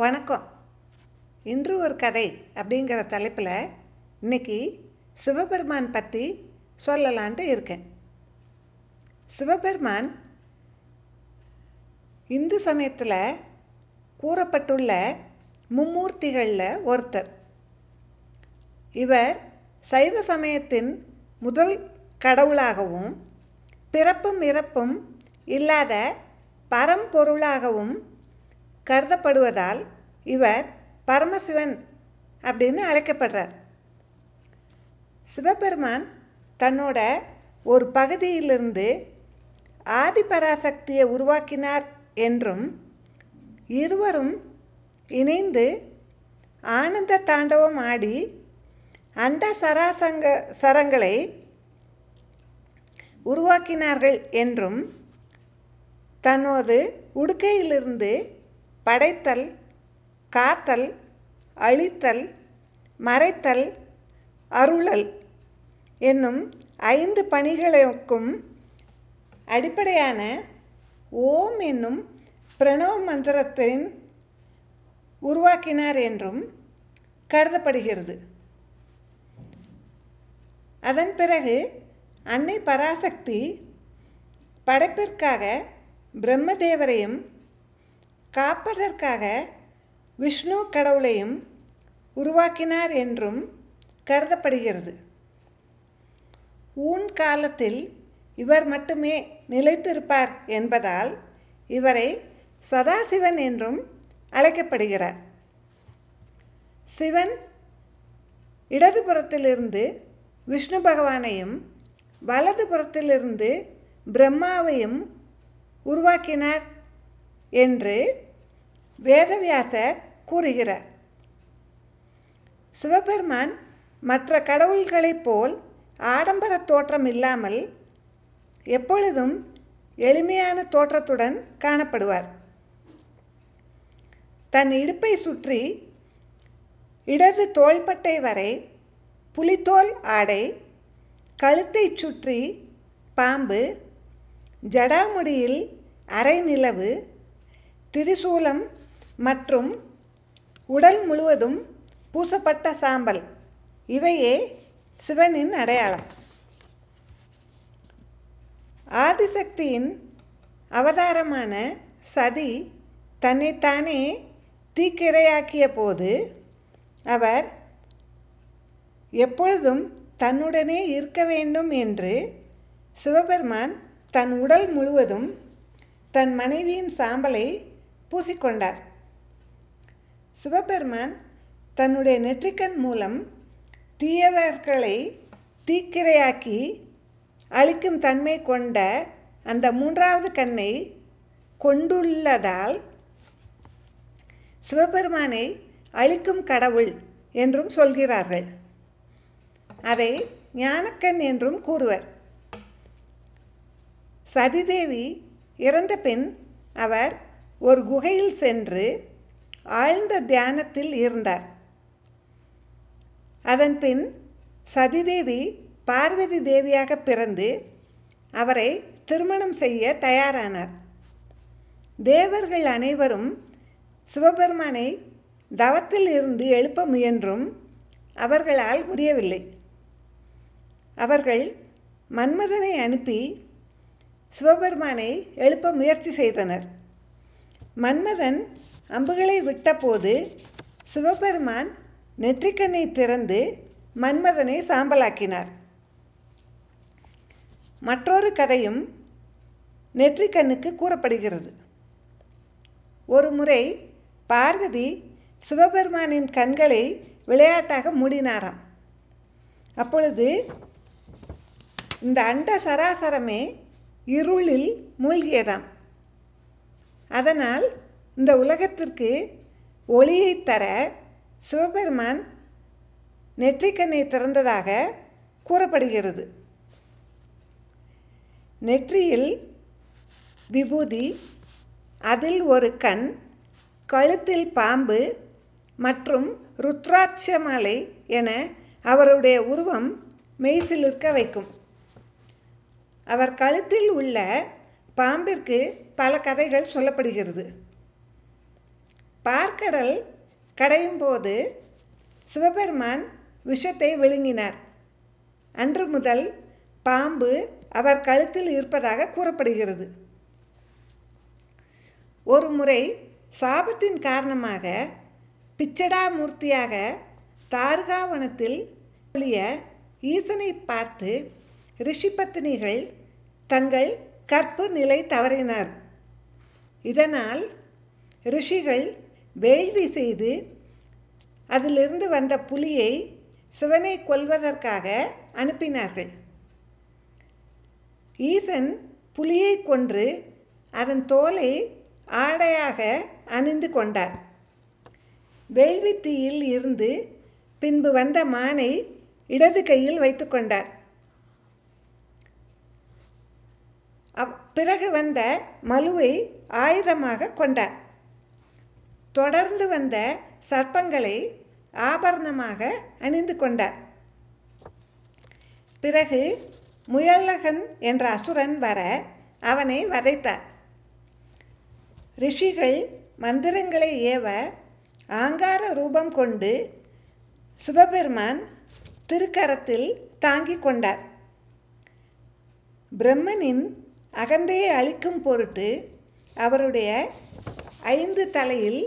வணக்கம். இன்று ஒரு கதை அப்படிங்கிற தலைப்பில் இன்னைக்கு சிவபெருமான் பற்றி சொல்லலான்ட்டு இருக்கேன். சிவபெருமான் இந்து சமயத்தில் கூறப்பட்டுள்ள மும்மூர்த்திகளில் ஒருத்தர். இவர் சைவ சமயத்தின் முதல் கடவுளாகவும் பிறப்பும் இறப்பும் இல்லாத பரம்பொருளாகவும் கருதப்படுவதால் இவர் பரமசிவன் அப்படின்னு அழைக்கப்படுறார். சிவபெருமான் தன்னோட ஒரு பகுதியிலிருந்து ஆதிபராசக்தியை உருவாக்கினார் என்றும் இருவரும் இணைந்து ஆனந்த தாண்டவம் ஆடி அண்ட சராசங்க சரங்களை உருவாக்கினார்கள் என்றும் தனது உடுக்கையிலிருந்து படைத்தல் காத்தல் அழித்தல் மறைத்தல் அருளல் என்னும் ஐந்து பணிகளுக்கும் அடிப்படையான ஓம் என்னும் பிரணவ மந்திரத்தின் உருவாக்கினார் என்றும் கருதப்படுகிறது. அதன் பிறகு அன்னை பராசக்தி படைப்பிற்காக பிரம்மதேவரையும் காப்பதற்காக விஷ்ணு கடவுளையும் உருவாக்கினார் என்றும் கருதப்படுகிறது. ஊன் காலத்தில் இவர் மட்டுமே நிலைத்திருப்பார் என்பதால் இவரை சதாசிவன் என்றும் அழைக்கப்படுகிறார். சிவன் இடதுபுறத்திலிருந்து விஷ்ணு பகவானையும் வலதுபுறத்திலிருந்து பிரம்மாவையும் உருவாக்கினார் என்று வேதவியாசர் கூறுகிறார். சிவபெருமான் மற்ற கடவுள்களைப் போல் ஆடம்பர தோற்றம் இல்லாமல் எப்பொழுதும் எளிமையான தோற்றத்துடன் காணப்படுவார். தன் இடுப்பை சுற்றி இடது தோள்பட்டை வரை புலித்தோல் ஆடை கழுத்தை சுற்றி பாம்பு ஜடாமுடியில் அரை நிலவு திரிசூலம் மற்றும் உடல் முழுவதும் பூசப்பட்ட சாம்பல். இவையே சிவனின் அடையாளம். ஆதிசக்தியின் அவதாரமான சதி தன்னைத்தானே தீக்கிரையாக்கிய போது அவர் எப்பொழுதும் தன்னுடனே இருக்க வேண்டும் என்று சிவபெருமான் தன் உடல் முழுவதும் தன் மனைவியின் சாம்பலை பூசிக்கொண்டார். சிவபெருமான் தன்னுடைய நெற்றிக்கண் மூலம் தீயவர்களை தீக்கிரையாக்கி அழிக்கும் தன்மை கொண்ட அந்த மூன்றாவது கண்ணை கொண்டுள்ளதால் சிவபெருமானை அழிக்கும் கடவுள் என்றும் சொல்கிறார்கள். அதை ஞானக்கண் என்றும் கூறுவர். சதிதேவி இறந்த பின் அவர் ஒரு குகையில் சென்று ஆழ்ந்த தியானத்தில் இருந்தார். அதன் பின் சதிதேவி பார்வதி தேவியாக பிறந்து அவரை திருமணம் செய்ய தயாரானார். தேவர்கள் அனைவரும் சிவபெருமானை தவத்தில் இருந்து எழுப்ப முயன்றும் அவர்களால் முடியவில்லை. அவர்கள் மன்மதனை அனுப்பி சிவபெருமானை எழுப்ப முயற்சி செய்தனர். மன்மதன் அம்புகளை விட்டபோது சிவபெருமான் நெற்றிக்கண்ணை திறந்து மன்மதனை சாம்பலாக்கினார். மற்றொரு கதையும் நெற்றிக்கண்ணுக்கு கூறப்படுகிறது. ஒரு முறை பார்வதி சிவபெருமானின் கண்களை விளையாட்டாக மூடினாராம். அப்பொழுது இந்த அண்ட சராசரமே இருளில் மூழ்கியதாம். அதனால் இந்த உலகத்திற்கு ஒளியை தர சிவபெருமான் நெற்றிக்கண்ணை திறந்ததாக கூறப்படுகிறது. நெற்றியில் விபூதி அதில் ஒரு கண் கழுத்தில் பாம்பு மற்றும் ருத்ராட்ச மாலை என அவருடைய உருவம் மெய்சிலிருக்க வைக்கும். அவர் கழுத்தில் உள்ள பாம்பிற்கு பல கதைகள் சொல்லப்படுகிறது. பார்க்கடல் கடையும் போது சிவபெருமான் விஷத்தை விழுங்கினார். அன்று முதல் பாம்பு அவர் கழுத்தில் இருப்பதாக கூறப்படுகிறது. ஒரு முறை சாபத்தின் காரணமாக பிச்சடாமூர்த்தியாக தார்காவனத்தில் ஒளிய ஈசனை பார்த்து ரிஷிபத்தினிகள் தங்கள் கற்பு நிலை தவறினர். இதனால் ரிஷிகள் வேள்வி செய்து அதிலிருந்து வந்த புலியை சிவனை கொல்வதற்காக அனுப்பினார்கள். ஈசன் புலியை கொன்று அதன் தோலை ஆடையாக அணிந்து கொண்டார். வேள்வி தீயில் இருந்து பின்பு வந்த மானை இடது கையில் வைத்து கொண்டார். பிறகு வந்த மலுவை ஆயுதமாக கொண்டார். தொடர்ந்து வந்த சர்ப்பங்களை ஆபரணமாக அணிந்து கொண்டார். பிறகு முயலகன் என்ற அசுரன் வர அவனை வதைத்தார். ரிஷிகள் மந்திரங்களை ஏவ ஆங்கார ரூபம் கொண்டு சிவபெருமான் திருக்கரத்தில் தாங்கிக் கொண்டார். பிரம்மனின் அகந்தையை அழிக்கும் பொருட்டு அவருடைய ஐந்து தலையில்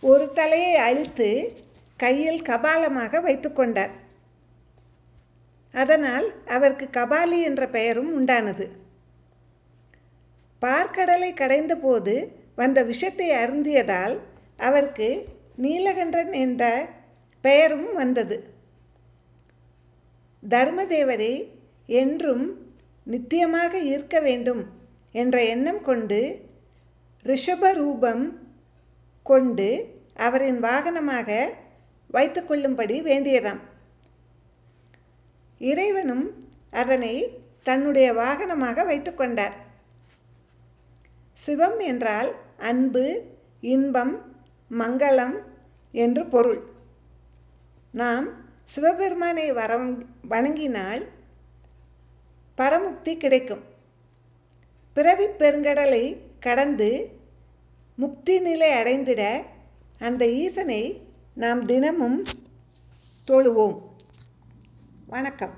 ஒரு தலையை அழித்து கையில் கபாலமாக வைத்துக்கொண்டார் அதனால் அவருக்கு கபாலி என்ற பெயரும் உண்டானது. பார்க்கடலை கடைந்த போது வந்த விஷத்தை அருந்தியதால் அவருக்கு நீலகண்டன் என்ற பெயரும் வந்தது. தர்மதேவரை என்றும் நித்தியமாக இருக்க வேண்டும் என்ற எண்ணம் கொண்டு ரிஷப ரூபம் கொண்டு அவரின் வாகனமாக வைத்து கொள்ளும்படி வேண்டியதாம். இறைவனும் அதனை தன்னுடைய வாகனமாக வைத்து கொண்டார். சிவம் என்றால் அன்பு இன்பம் மங்களம் என்று பொருள். நாம் சிவபெருமானை வர வணங்கினால் பரமுக்தி கிடைக்கும். பிறவி பெருங்கடலை கடந்து முக்தி நிலை அடைந்திட அந்த ஈசனை நாம் தினமும் தொழுவோம். வணக்கம்.